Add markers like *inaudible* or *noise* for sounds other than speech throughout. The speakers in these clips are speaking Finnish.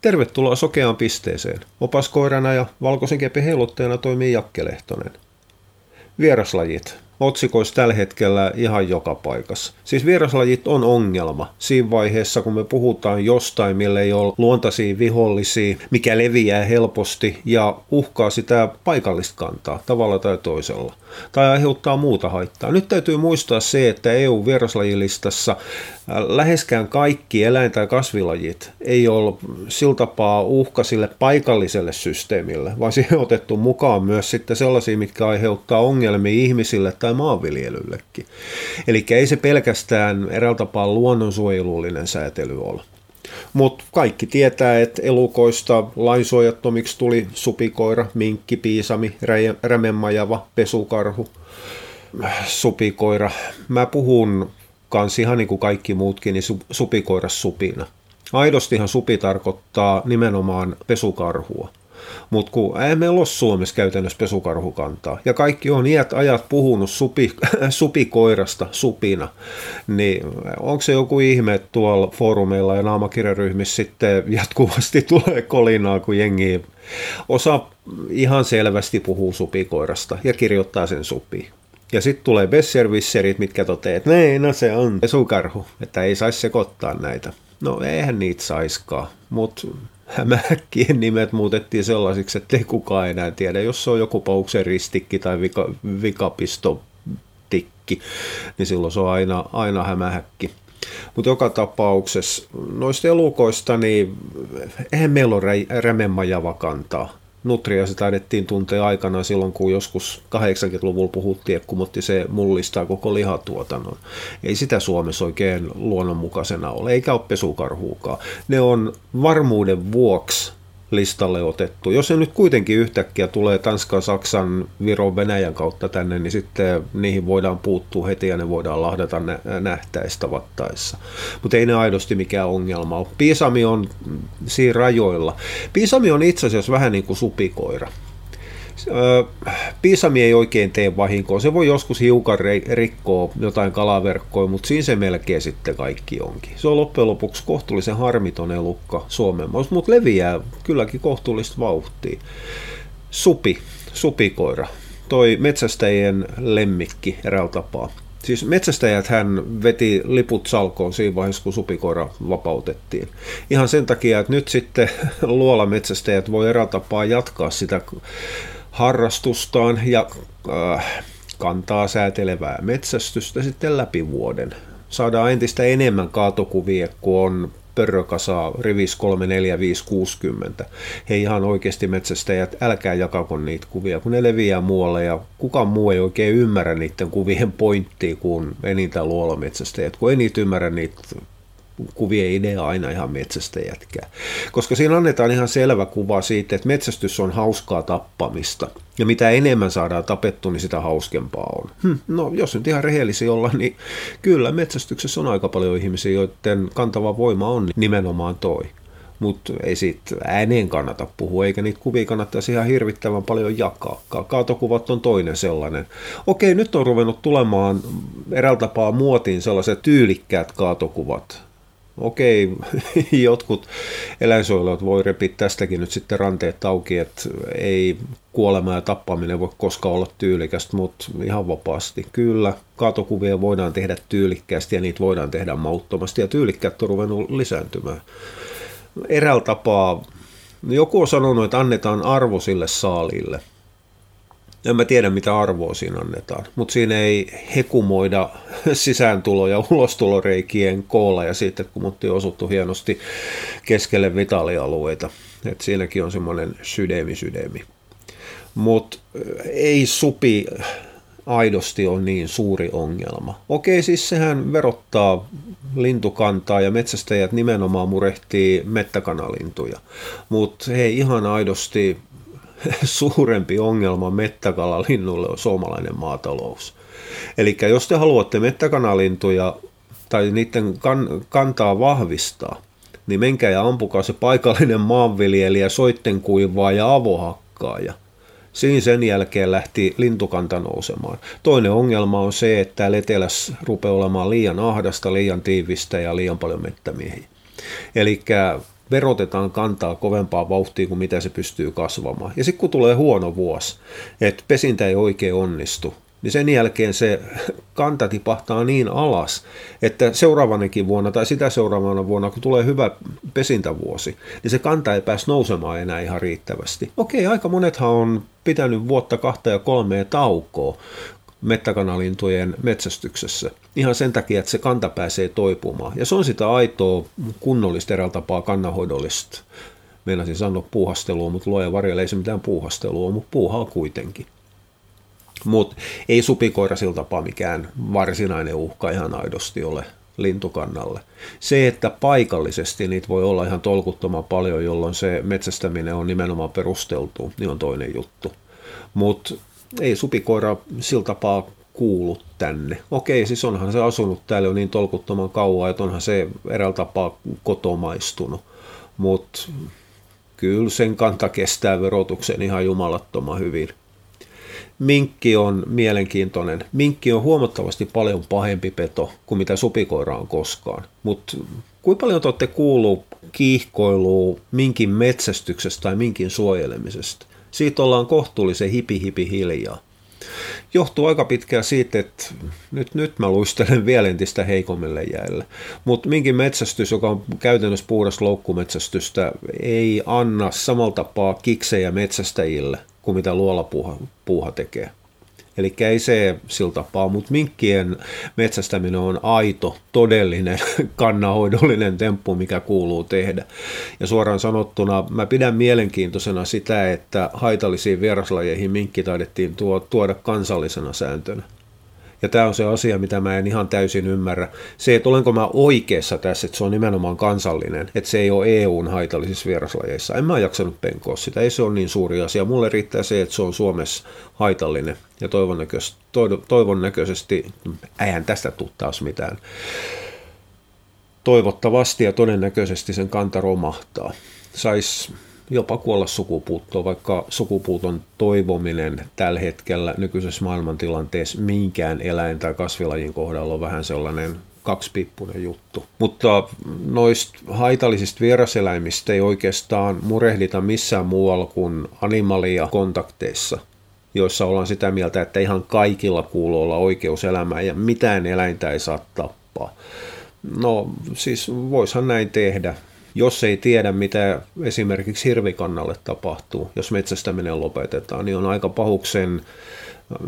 Tervetuloa sokeaan pisteeseen. Opaskoirana ja valkoisen kepin heiluttajana toimii Jakke Lehtonen. Vieraslajit otsikoissa tällä hetkellä ihan joka paikassa. Siis vieraslajit on ongelma siinä vaiheessa, kun me puhutaan jostain, millä ei ole luontaisia vihollisia, mikä leviää helposti ja uhkaa sitä paikallista kantaa tavalla tai toisella tai aiheuttaa muuta haittaa. Nyt täytyy muistaa se, että EU-vieraslajilistassa äh, läheskään kaikki eläin- tai kasvilajit ei ole sillä tapaa uhka sille paikalliselle systeemille, vaan siihen on otettu mukaan myös sitten sellaisia, mitkä aiheuttaa ongelmia ihmisille tai maanviljelyllekin. Eli ei se pelkästään eräällä tapaa luonnonsuojelullinen säätely ole. Mutta kaikki tietää, että elukoista lainsuojattomiksi tuli supikoira, minkki, piisami, rämenmajava, pesukarhu, supikoira. Mä puhun kans ihan niin kuin kaikki muutkin, niin supikoira supina. Aidostihan supi tarkoittaa nimenomaan pesukarhua. Mutta kun ei meillä ole Suomessa käytännössä pesukarhukantaa, ja kaikki on iät ajat puhunut supi, *laughs* supikoirasta supina, niin onko se joku ihme, että tuolla foorumeilla ja naamakirjaryhmissä sitten jatkuvasti *laughs* tulee kolinaa, kun jengi osa ihan selvästi puhuu supikoirasta ja kirjoittaa sen supi. Ja sitten tulee besservisserit, mitkä toteavat, että nee, no se on pesukarhu, että ei saisi sekoittaa näitä. No eihän niitä saiskaan, mutta hämähäkkien nimet muutettiin sellaisiksi, että ei kukaan enää tiedä. Jos se on joku pauksen ristikki tai vika, vikapistotikki, niin silloin se on aina, aina hämähäkki. Mutta joka tapauksessa noista elukoista, niin eihän meillä ole rämemajava kantaa. Nutria se taidettiin tuntea aikana silloin, kun joskus 80-luvulla puhuttiin, että kumotti se mullistaa koko lihatuotannon. Ei sitä Suomessa oikein luonnonmukaisena ole, eikä ole pesukarhuukaan. Ne on varmuuden vuoksi listalle otettu. Jos se nyt kuitenkin yhtäkkiä tulee Tanskan, Saksan, Viron, Venäjän kautta tänne, niin sitten niihin voidaan puuttua heti ja ne voidaan lahdata nähtäistä vattaessa. Mutta ei ne aidosti mikään ongelma ole. Piisami on siinä rajoilla. Piisami on itse asiassa vähän niin kuin supikoira. Piisami ei oikein tee vahinkoa. Se voi joskus hiukan rikkoa jotain kalaverkkoa, mutta siinä se melkein sitten kaikki onkin. Se on loppujen lopuksi kohtuullisen harmiton elukka Suomen maassa, mutta leviää kylläkin kohtuullista vauhtia. Supi, supikoira, toi metsästäjien lemmikki eräällä tapaa. Siis metsästäjät hän veti liput salkoon siinä vaiheessa, kun supikoira vapautettiin. Ihan sen takia, että nyt sitten *laughs* luolametsästäjät voi eräällä tapaa jatkaa sitä harrastustaan ja äh, kantaa säätelevää metsästystä sitten läpi vuoden. Saadaan entistä enemmän kaatokuvia, kun on pörrökasa rivis 3, 4, 5, 60. He ihan oikeasti metsästäjät, älkää jakako niitä kuvia, kun ne leviää muualle ja kukaan muu ei oikein ymmärrä niiden kuvien pointtia kuin enintään luolametsästäjät, kun ei niitä ymmärrä niitä kuvien idea aina ihan metsästä jätkää. Koska siinä annetaan ihan selvä kuva siitä, että metsästys on hauskaa tappamista. Ja mitä enemmän saadaan tapettu, niin sitä hauskempaa on. Hm, no, jos nyt ihan rehellisiä olla, niin kyllä metsästyksessä on aika paljon ihmisiä, joiden kantava voima on nimenomaan toi. Mutta ei siitä ääneen kannata puhua, eikä niitä kuvia kannattaisi ihan hirvittävän paljon jakaa. Kaatokuvat on toinen sellainen. Okei, nyt on ruvennut tulemaan eräällä tapaa muotiin sellaiset tyylikkäät kaatokuvat, okei, *laughs* jotkut eläinsuojelijat voi repiä tästäkin nyt sitten ranteet auki, että ei kuolema ja tappaminen voi koskaan olla tyylikästä, mutta ihan vapaasti. Kyllä, kaatokuvia voidaan tehdä tyylikkäästi ja niitä voidaan tehdä mauttomasti ja tyylikkäät on ruvennut lisääntymään. Eräällä tapaa, joku on sanonut, että annetaan arvo sille saalille – en mä tiedä, mitä arvoa siinä annetaan, mutta siinä ei hekumoida *laughs* sisääntulo- ja ulostuloreikien koolla ja sitten kun mutti on osuttu hienosti keskelle vitaalialueita. Et siinäkin on semmoinen sydämi sydämi. Mutta ei supi aidosti on niin suuri ongelma. Okei, siis sehän verottaa lintukantaa ja metsästäjät nimenomaan murehtii mettäkanalintuja. Mutta hei, ihan aidosti *laughs* suurempi ongelma mettäkalalinnulle on suomalainen maatalous. Eli jos te haluatte mettäkanalintuja tai niiden kan- kantaa vahvistaa, niin menkää ja ampukaa se paikallinen maanviljelijä, soittenkuivaa ja avohakkaaja. Siinä sen jälkeen lähti lintukanta nousemaan. Toinen ongelma on se, että täällä rupeaa olemaan liian ahdasta, liian tiivistä ja liian paljon mettämiehiä. Eli verotetaan kantaa kovempaa vauhtia kuin mitä se pystyy kasvamaan. Ja sitten kun tulee huono vuosi, että pesintä ei oikein onnistu, niin sen jälkeen se kanta tipahtaa niin alas, että seuraavanakin vuonna tai sitä seuraavana vuonna, kun tulee hyvä pesintävuosi, niin se kanta ei pääs nousemaan enää ihan riittävästi. Okei, aika monethan on pitänyt vuotta kahta ja kolmea taukoa mettäkanalintujen metsästyksessä. Ihan sen takia, että se kanta pääsee toipumaan. Ja se on sitä aitoa kunnollista eräältä tapaa kannanhoidollista. Meinasin sanoa puuhastelua, mutta luoja varjelle ei se mitään puuhastelua, mutta puuhaa kuitenkin. Mutta ei supikoira sillä tapaa mikään varsinainen uhka ihan aidosti ole lintukannalle. Se, että paikallisesti niitä voi olla ihan tolkuttoman paljon, jolloin se metsästäminen on nimenomaan perusteltu, niin on toinen juttu. Mutta ei supikoira sillä tapaa kuulu tänne. Okei, siis onhan se asunut täällä jo niin tolkuttoman kauan, että onhan se eräällä tapaa kotomaistunut. Mutta kyllä sen kanta kestää verotuksen ihan jumalattoman hyvin. Minkki on mielenkiintoinen. Minkki on huomattavasti paljon pahempi peto kuin mitä supikoira on koskaan. Mutta kuinka paljon te olette kuullut kiihkoilua minkin metsästyksestä tai minkin suojelemisesta? Siitä ollaan kohtuullisen hipi hipi hiljaa. Johtuu aika pitkään siitä, että nyt, nyt mä luistelen vielä entistä heikommille jäille. Mutta minkin metsästys, joka on käytännössä puhdas loukkumetsästystä, ei anna samalla tapaa kiksejä metsästäjille kuin mitä luolapuuha puuha tekee. Eli ei se sillä tapaa, mutta minkkien metsästäminen on aito, todellinen, *laughs* kannanhoidollinen temppu, mikä kuuluu tehdä. Ja suoraan sanottuna mä pidän mielenkiintoisena sitä, että haitallisiin vieraslajeihin minkki taidettiin tuoda kansallisena sääntönä. Ja tämä on se asia, mitä mä en ihan täysin ymmärrä. Se, että olenko mä oikeassa tässä, että se on nimenomaan kansallinen, että se ei ole EUn haitallisissa vieraslajeissa. En mä jaksanut penkoa sitä, ei se ole niin suuri asia. Mulle riittää se, että se on Suomessa haitallinen ja toivon, näköisesti, toivon näköisesti, eihän tästä tule taas mitään. Toivottavasti ja todennäköisesti sen kanta romahtaa. Saisi jopa kuolla sukupuuttoon, vaikka sukupuuton toivominen tällä hetkellä nykyisessä maailmantilanteessa minkään eläin- tai kasvilajin kohdalla on vähän sellainen kaksipippunen juttu. Mutta noista haitallisista vieraseläimistä ei oikeastaan murehdita missään muualla kuin animalia kontakteissa joissa ollaan sitä mieltä, että ihan kaikilla kuuluu olla oikeus elämään ja mitään eläintä ei saa tappaa. No siis voishan näin tehdä, jos ei tiedä, mitä esimerkiksi hirvikannalle tapahtuu, jos metsästäminen lopetetaan, niin on aika pahuksen,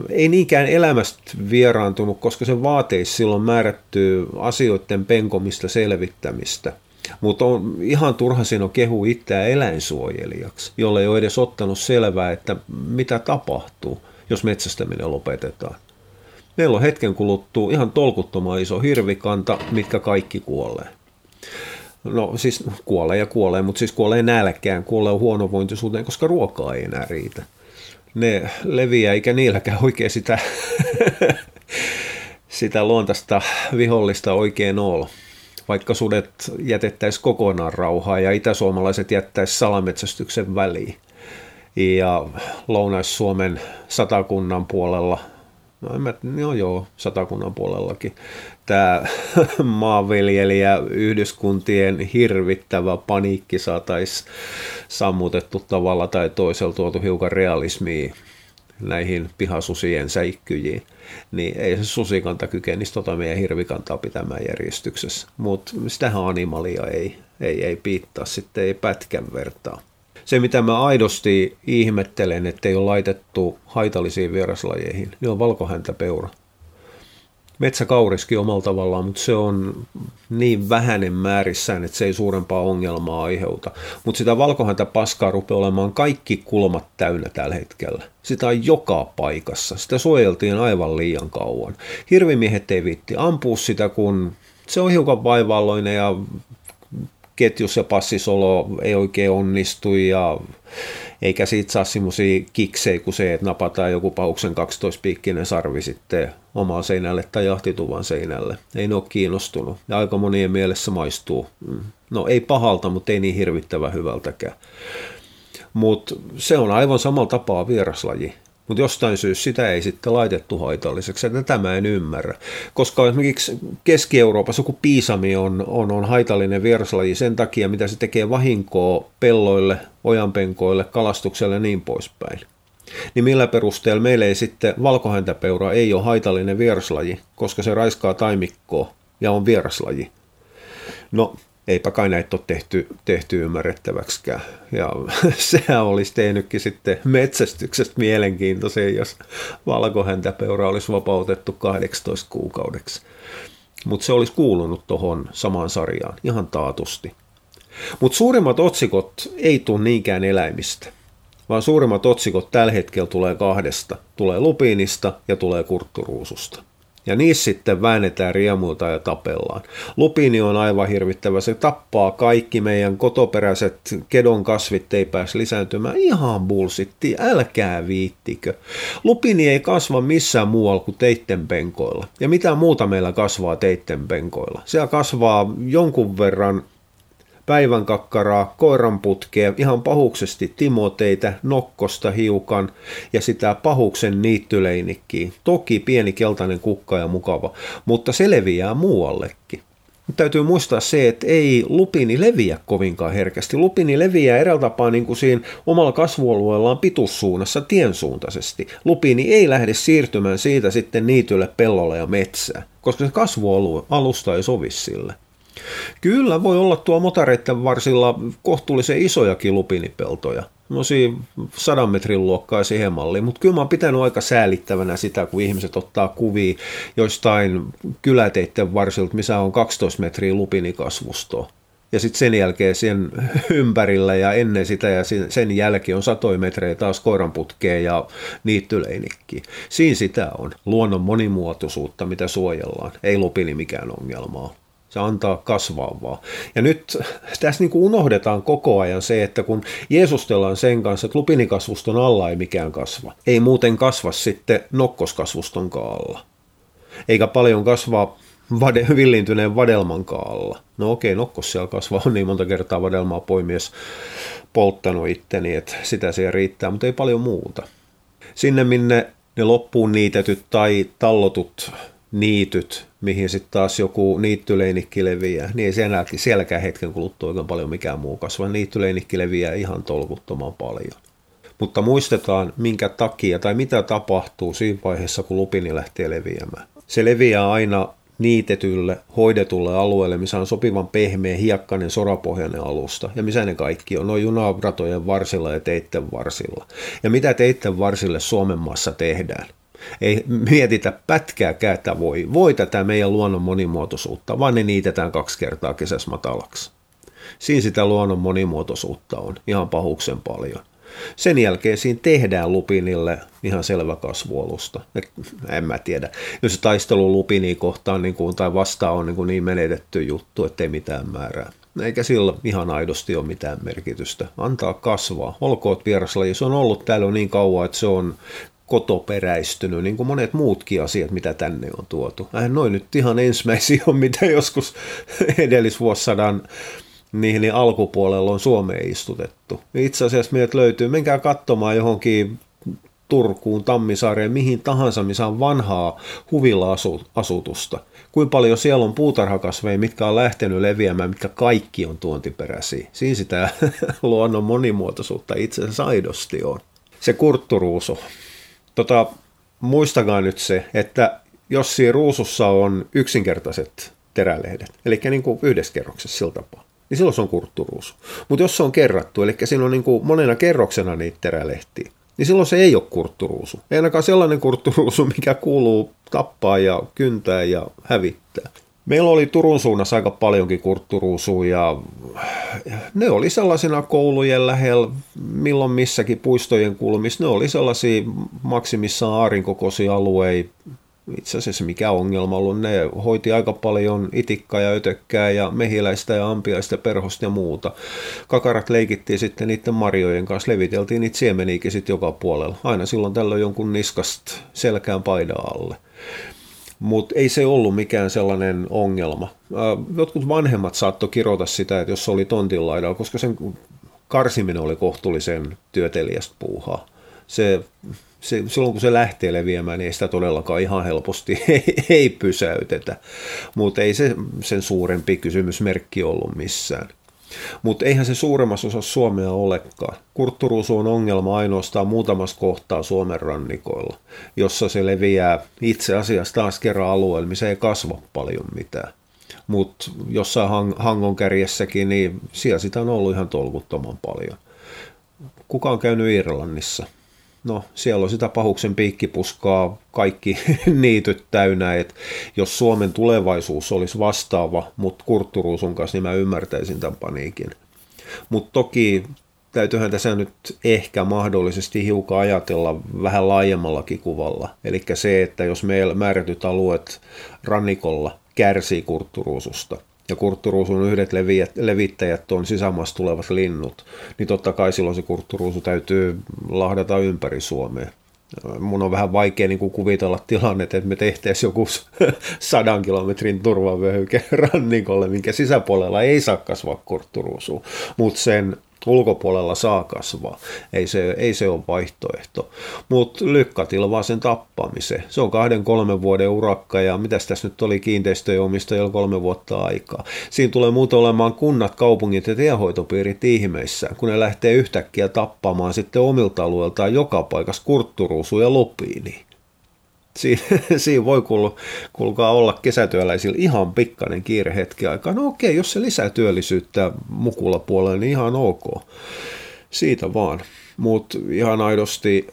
ei niinkään elämästä vieraantunut, koska se vaateisi silloin määrätty asioiden penkomista, selvittämistä. Mutta on ihan turha siinä on kehu itseään eläinsuojelijaksi, jolle ei ole edes ottanut selvää, että mitä tapahtuu, jos metsästäminen lopetetaan. Meillä on hetken kuluttua ihan tolkuttoman iso hirvikanta, mitkä kaikki kuolee. No siis kuolee ja kuolee, mutta siis kuolee nälkään, kuolee huonovointisuuteen, koska ruokaa ei enää riitä. Ne leviää, eikä niilläkään oikein sitä, *laughs* sitä luontaista vihollista oikein ole. Vaikka sudet jätettäisiin kokonaan rauhaa ja itäsuomalaiset jättäisi salametsästyksen väliin. Ja Lounais-Suomen satakunnan puolella – No, mä, no joo, satakunnan puolellakin. Tämä *laughs* maanviljelijä yhdyskuntien hirvittävä paniikki saataisiin sammutettu tavalla tai toisella tuotu hiukan realismia näihin pihasusien säikkyjiin, niin ei se susikanta kykenisi tota meidän hirvikantaa pitämään järjestyksessä. Mutta sitähän animalia ei, ei, ei piittaa sitten, ei pätkän vertaa se, mitä mä aidosti ihmettelen, että ei ole laitettu haitallisiin vieraslajeihin, niin on valkohäntäpeura. Metsäkauriskin omalla tavallaan, mutta se on niin vähäinen määrissään, että se ei suurempaa ongelmaa aiheuta. Mutta sitä valkohäntä paskaa rupeaa olemaan kaikki kulmat täynnä tällä hetkellä. Sitä on joka paikassa. Sitä suojeltiin aivan liian kauan. Hirvimiehet ei viitti ampua sitä, kun se on hiukan vaivalloinen ja ketjus ja passisolo ei oikein onnistu ja eikä siitä saa semmoisia kiksejä kuin se, että napataan joku pauksen 12-piikkinen sarvi sitten omaan seinälle tai jahtituvan seinälle. Ei ne ole kiinnostunut ja aika monien mielessä maistuu. No ei pahalta, mutta ei niin hirvittävän hyvältäkään. Mutta se on aivan samalla tapaa vieraslaji. Mutta jostain syystä sitä ei sitten laitettu haitalliseksi. Tätä mä en ymmärrä. Koska esimerkiksi Keski-Euroopassa joku piisami on, on, on haitallinen vieraslaji sen takia, mitä se tekee vahinkoa pelloille, ojanpenkoille, kalastukselle ja niin poispäin. Niin millä perusteella meillä ei sitten valkohäntäpeura ei ole haitallinen vieraslaji, koska se raiskaa taimikkoa ja on vieraslaji. No, eipä kai näitä ole tehty, tehty ymmärrettäväksikään. Ja *laughs* sehän olisi tehnytkin sitten metsästyksestä mielenkiintoisen, jos valkohäntäpeura olisi vapautettu 18 kuukaudeksi. Mutta se olisi kuulunut tuohon samaan sarjaan ihan taatusti. Mutta suurimmat otsikot ei tule niinkään eläimistä, vaan suurimmat otsikot tällä hetkellä tulee kahdesta. Tulee lupiinista ja tulee kurtturuususta. Ja niissä sitten väännetään riemuilta ja tapellaan. Lupini on aivan hirvittävä. Se tappaa kaikki meidän kotoperäiset kedon kasvit ei pääse lisääntymään. Ihan bullsitti, älkää viittikö. Lupini ei kasva missään muualla kuin teitten penkoilla. Ja mitä muuta meillä kasvaa teitten penkoilla? Siellä kasvaa jonkun verran päivän kakkaraa, koiranputkea, ihan pahuksesti timoteitä, nokkosta hiukan ja sitä pahuksen niittyleinikkiä. Toki pieni keltainen kukka ja mukava, mutta se leviää muuallekin. Täytyy muistaa se, että ei lupini leviä kovinkaan herkästi. Lupini leviää eräällä tapaa niin kuin siinä omalla kasvualueellaan pituussuunnassa tiensuuntaisesti. Lupini ei lähde siirtymään siitä sitten niitylle, pellolle ja metsään, koska se kasvualue alusta ei sovi sille. Kyllä voi olla tuo motareiden varsilla kohtuullisen isojakin lupinipeltoja. Semmoisia sadan metrin luokkaisia hemallia, mutta kyllä mä oon pitänyt aika säälittävänä sitä, kun ihmiset ottaa kuvia joistain kyläteitten varsilta, missä on 12 metriä lupinikasvustoa. Ja sitten sen jälkeen sen ympärillä ja ennen sitä ja sen jälkeen on satoja metrejä taas koiranputkea ja niittyleinikki. Siinä sitä on. Luonnon monimuotoisuutta, mitä suojellaan. Ei lupini mikään ongelmaa. Se antaa kasvaa vaan. Ja nyt tässä niin kuin unohdetaan koko ajan se, että kun Jeesustellaan sen kanssa, että lupinikasvuston alla ei mikään kasva. Ei muuten kasva sitten nokkoskasvuston alla. Eikä paljon kasva vade, villintyneen vadelman alla. No okei, nokkos siellä kasvaa, on niin monta kertaa vadelmaa poimies polttanut itteni, että sitä siellä riittää, mutta ei paljon muuta. Sinne, minne ne loppuun niitetyt tai tallotut niityt, mihin sitten taas joku niittyleinikki leviää, niin ei siellä, sielläkään hetken kuluttua oikein paljon mikään muu kasva. Niittyleinikki leviää ihan tolkuttoman paljon. Mutta muistetaan, minkä takia tai mitä tapahtuu siinä vaiheessa, kun lupini lähtee leviämään. Se leviää aina niitetylle, hoidetulle alueelle, missä on sopivan pehmeä, hiekkainen, sorapohjainen alusta. Ja missä ne kaikki on? Noin junaratojen varsilla ja teitten varsilla. Ja mitä teitten varsille Suomen maassa tehdään? Ei mietitä pätkääkään, että voi, voi tätä meidän luonnon monimuotoisuutta, vaan ne niitetään kaksi kertaa kesässä matalaksi. Siinä sitä luonnon monimuotoisuutta on ihan pahuksen paljon. Sen jälkeen siinä tehdään lupinille ihan selvä kasvualusta. En mä tiedä. Jos taistelu lupini kohtaan niin kuin, tai vastaan on niin, kuin niin menetetty juttu, ettei mitään määrää. Eikä sillä ihan aidosti ole mitään merkitystä. Antaa kasvaa. Olkoon vieraslaji. Se on ollut täällä niin kauan, että se on kotoperäistynyt, niin kuin monet muutkin asiat, mitä tänne on tuotu. Eihän noin nyt ihan ensimmäisiä on, mitä joskus edellisvuosisadan niihin niin alkupuolella on Suomeen istutettu. Itse asiassa meidät löytyy, menkää katsomaan johonkin Turkuun, Tammisaareen, mihin tahansa, missä on vanhaa huvila-asutusta. Kuinka paljon siellä on puutarhakasveja, mitkä on lähtenyt leviämään, mitkä kaikki on tuontiperäisiä. Siinä sitä *laughs* luonnon monimuotoisuutta itse asiassa aidosti on. Se kurtturuusu, tota, muistakaa nyt se, että jos siinä ruusussa on yksinkertaiset terälehdet, eli niin kuin yhdessä kerroksessa sillä tapaa, niin silloin se on kurtturuusu. Mutta jos se on kerrattu, eli siinä on niin kuin monena kerroksena niitä terälehtiä, niin silloin se ei ole kurtturuusu. Ei ainakaan sellainen kurtturuusu, mikä kuuluu tappaa ja kyntää ja hävittää. Meillä oli Turun suunnassa aika paljonkin kurtturuusuja ja ne oli sellaisina koulujen lähellä, milloin missäkin puistojen kulmissa. Ne oli sellaisia maksimissaan aarinkokoisia alueita. Itse asiassa mikä ongelma ollut, ne hoiti aika paljon itikkaa ja ötökkää ja mehiläistä ja ampiaista, perhosta ja muuta. Kakarat leikittiin sitten niiden marjojen kanssa, leviteltiin niitä siemeniäkin sitten joka puolella. Aina silloin tällöin jonkun niskasta selkään paidan alle mutta ei se ollut mikään sellainen ongelma. Jotkut vanhemmat saattoi kirjoita sitä, että jos se oli tontin laidalla, koska sen karsiminen oli kohtuullisen työtelijästä puuhaa. Se se, silloin kun se lähtee leviämään, niin ei sitä todellakaan ihan helposti *laughs* ei, ei pysäytetä. Mutta ei se sen suurempi kysymysmerkki ollut missään. Mutta eihän se suuremmassa osassa Suomea olekaan. Kurtturuusu on ongelma ainoastaan muutamassa kohtaa Suomen rannikoilla, jossa se leviää itse asiassa taas kerran alueella, missä ei kasva paljon mitään. Mutta jossain hang- hangon kärjessäkin, niin siellä sitä on ollut ihan tolkuttoman paljon. Kuka on käynyt Irlannissa? No siellä on sitä pahuksen piikkipuskaa kaikki *laughs* niityt täynnä, että jos Suomen tulevaisuus olisi vastaava, mutta kurtturuusun kanssa, niin mä ymmärtäisin tämän paniikin. Mutta toki täytyyhän tässä nyt ehkä mahdollisesti hiukan ajatella vähän laajemmallakin kuvalla. Eli se, että jos meillä määrätyt alueet rannikolla kärsii kurtturuususta – ja kurtturuusun yhdet levittäjät on sisämaassa tulevat linnut, niin totta kai silloin se kurtturuusu täytyy lahdata ympäri Suomea. Mun on vähän vaikea niin kuin kuvitella tilannetta, että me tehtäisiin joku *laughs* sadan kilometrin turvavyöhyke rannikolle, minkä sisäpuolella ei saa kasvaa kurtturuusua, mutta sen ulkopuolella saa kasvaa. Ei se, ei se ole vaihtoehto. Mutta lykkätilvaa sen tappamiseen. Se on kahden kolmen vuoden urakka ja mitä tässä nyt oli kiinteistöjen omistajilla kolme vuotta aikaa. Siinä tulee muuten olemaan kunnat, kaupungit ja tiehoitopiirit ihmeissään, kun ne lähtee yhtäkkiä tappamaan sitten omilta alueeltaan joka paikassa kurtturuusuja lupiini. Siinä, *laughs* siinä voi kuulkaa olla kesätyöläisillä ihan pikkainen kiire hetki aikaa. No okei, jos se lisää työllisyyttä mukulla puolella, niin ihan ok. Siitä vaan. Mutta ihan aidosti,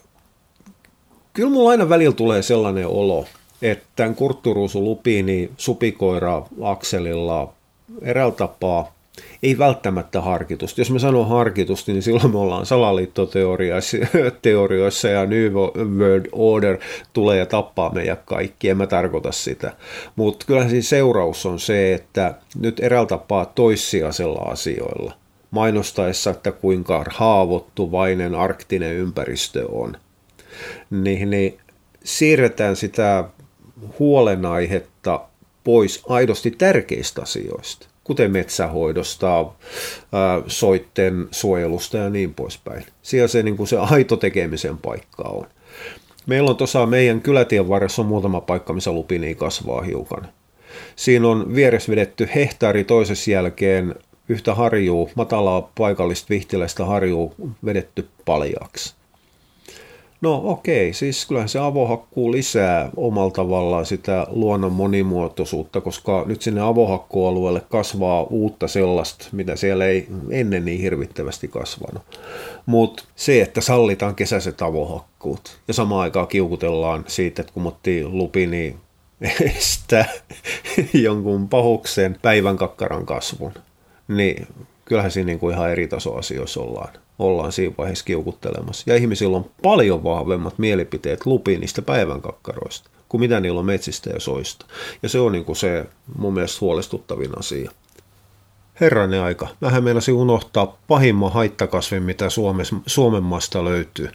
kyllä mulla aina välillä tulee sellainen olo, että tämän kurtturuusu lupiini supikoira akselilla eräällä tapaa ei välttämättä harkitusti. Jos me sanon harkitusti, niin silloin me ollaan salaliittoteorioissa ja New World Order tulee ja tappaa meidät kaikki, en mä tarkoita sitä. Mutta kyllä siinä seuraus on se, että nyt eräällä tapaa toissijaisella asioilla mainostaessa, että kuinka haavoittuvainen arktinen ympäristö on, niin, niin siirretään sitä huolenaihetta pois aidosti tärkeistä asioista kuten metsähoidosta, soitten suojelusta ja niin poispäin. Siellä se, niin kuin se aito tekemisen paikka on. Meillä on tuossa meidän kylätien varressa on muutama paikka, missä lupini kasvaa hiukan. Siinä on vieressä vedetty hehtaari toisessa jälkeen yhtä harjuu, matalaa paikallista vihtiläistä harjuu vedetty paljaaksi. No okei, siis kyllähän se avohakkuu lisää omalla tavallaan sitä luonnon monimuotoisuutta, koska nyt sinne avohakkualueelle kasvaa uutta sellaista, mitä siellä ei ennen niin hirvittävästi kasvanut. Mutta se, että sallitaan kesäiset avohakkuut ja samaan aikaan kiukutellaan siitä, että kun lupi, niin estää jonkun pahuksen päivän kakkaran kasvun, niin kyllähän siinä niin kuin ihan eri tasoasioissa ollaan ollaan siinä vaiheessa kiukuttelemassa. Ja ihmisillä on paljon vahvemmat mielipiteet lupiinista päivän kakkaroista kuin mitä niillä on metsistä ja soista. Ja se on niin kuin se mun mielestä huolestuttavin asia. Herranen aika, vähän meinasin unohtaa pahimman haittakasvin, mitä Suomessa, Suomen maasta löytyy,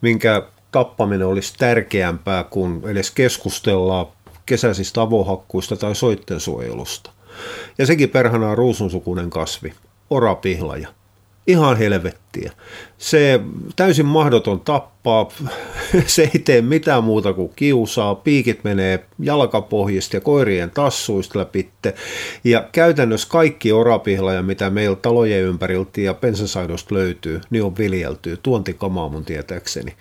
minkä tappaminen olisi tärkeämpää kuin edes keskustellaan kesäisistä avohakkuista tai soitten suojelusta. Ja sekin perhana on ruusunsukunen kasvi, orapihlaja ihan helvettiä. Se täysin mahdoton tappaa, *laughs* se ei tee mitään muuta kuin kiusaa, piikit menee jalkapohjista ja koirien tassuista läpitte. Ja käytännössä kaikki orapihlaja, mitä meillä talojen ympäriltä ja pensasaidosta löytyy, niin on viljeltyy, tuontikamaa mun tietääkseni.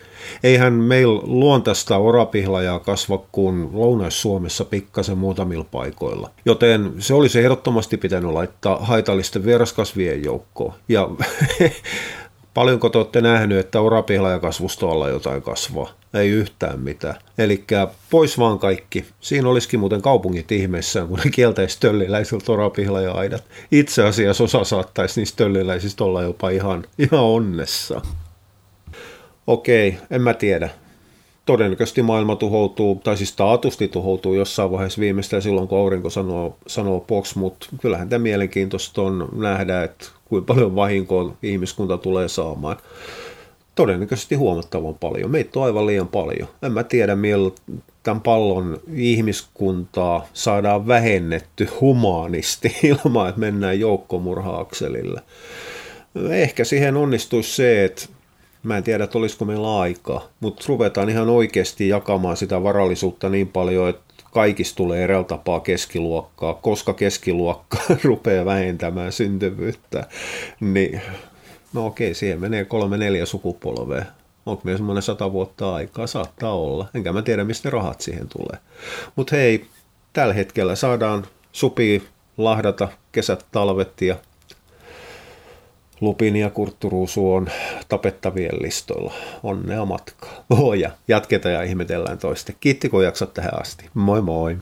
Eihän meillä luontaista orapihlajaa kasva kuin Lounais-Suomessa pikkasen muutamilla paikoilla. Joten se olisi ehdottomasti pitänyt laittaa haitallisten vieraskasvien joukkoon. Ja *laughs* Paljonko te olette nähnyt, että kasvustoalla jotain kasvaa? Ei yhtään mitään. Eli pois vaan kaikki. Siinä olisikin muuten kaupungit ihmeissään, kun ne kieltäisi tölliläisiltä orapihlaja-aidat. Itse asiassa osa saattaisi niistä tölliläisistä olla jopa ihan, ihan onnessa. Okei, en mä tiedä todennäköisesti maailma tuhoutuu, tai siis taatusti tuhoutuu jossain vaiheessa viimeistään silloin, kun aurinko sanoo, sanoo poks, mutta kyllähän tämä mielenkiintoista on nähdä, että kuinka paljon vahinkoa ihmiskunta tulee saamaan. Todennäköisesti huomattavan paljon. Meitä on aivan liian paljon. En mä tiedä, millä tämän pallon ihmiskuntaa saadaan vähennetty humaanisti *laughs* ilman, että mennään joukkomurhaakselille. Ehkä siihen onnistuisi se, että Mä en tiedä, että olisiko meillä aikaa, mutta ruvetaan ihan oikeasti jakamaan sitä varallisuutta niin paljon, että kaikista tulee eräällä tapaa keskiluokkaa, koska keskiluokka *laughs* rupeaa vähentämään syntyvyyttä, niin no okei, siihen menee kolme neljä sukupolvea. Onko meillä semmoinen sata vuotta aikaa? Saattaa olla. Enkä mä tiedä, mistä rahat siihen tulee. Mutta hei, tällä hetkellä saadaan supii lahdata kesät, talvet ja Lupin ja Kurtturuusu on tapettavien listoilla. Onnea matkaa. *laughs* Oh ja jatketaan ja ihmetellään toista. Kiitti kun jaksat tähän asti. Moi moi.